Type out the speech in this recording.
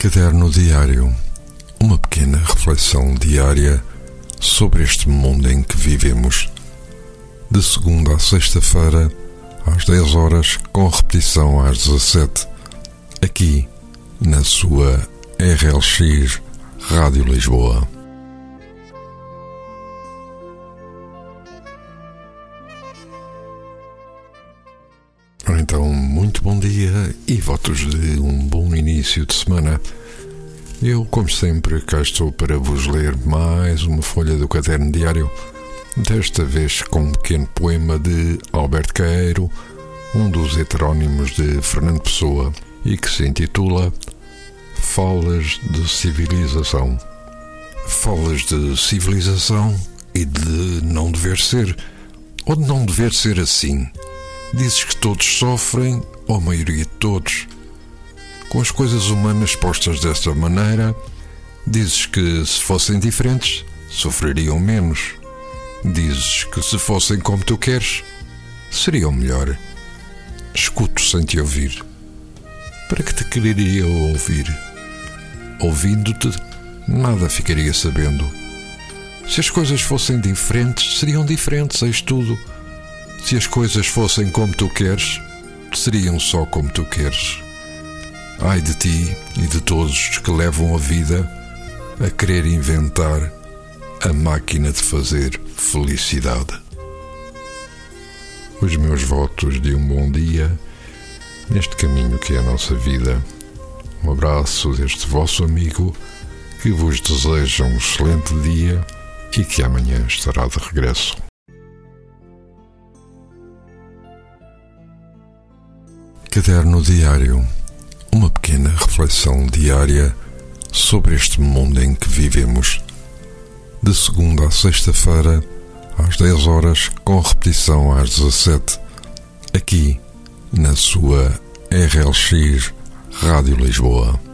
Caderno Diário Uma pequena reflexão diária sobre este mundo em que vivemos. De segunda a sexta-feira, às 10 horas, com repetição às 17, aqui na sua RLX Rádio Lisboa. Então, muito bom dia e votos de um bom início de semana. Eu, como sempre, cá estou para vos ler mais uma folha do caderno diário, desta vez com um pequeno poema de Alberto Caeiro, um dos heterónimos de Fernando Pessoa, e que se intitula Falas de Civilização. Falas de civilização e de não dever ser, ou de não dever ser assim Dizes que todos sofrem, ou a maioria de todos. Com as coisas humanas postas desta maneira, dizes que se fossem diferentes, sofreriam menos. Dizes que se fossem como tu queres, seriam melhor. Escuto sem te ouvir. Para que te quereria ouvir? Ouvindo-te, nada ficaria sabendo. Se as coisas fossem diferentes, seriam diferentes, eis tudo. Se as coisas fossem como tu queres, seriam só como tu queres. Ai de ti e de todos que levam a vida a querer inventar a máquina de fazer felicidade. Os meus votos de um bom dia neste caminho que é a nossa vida. Um abraço deste vosso amigo que vos deseja um excelente dia e que amanhã estará de regresso. Caderno Diário Uma pequena reflexão diária sobre este mundo em que vivemos. De segunda a sexta-feira, às 10 horas, com repetição às 17, aqui na sua RLX Rádio Lisboa.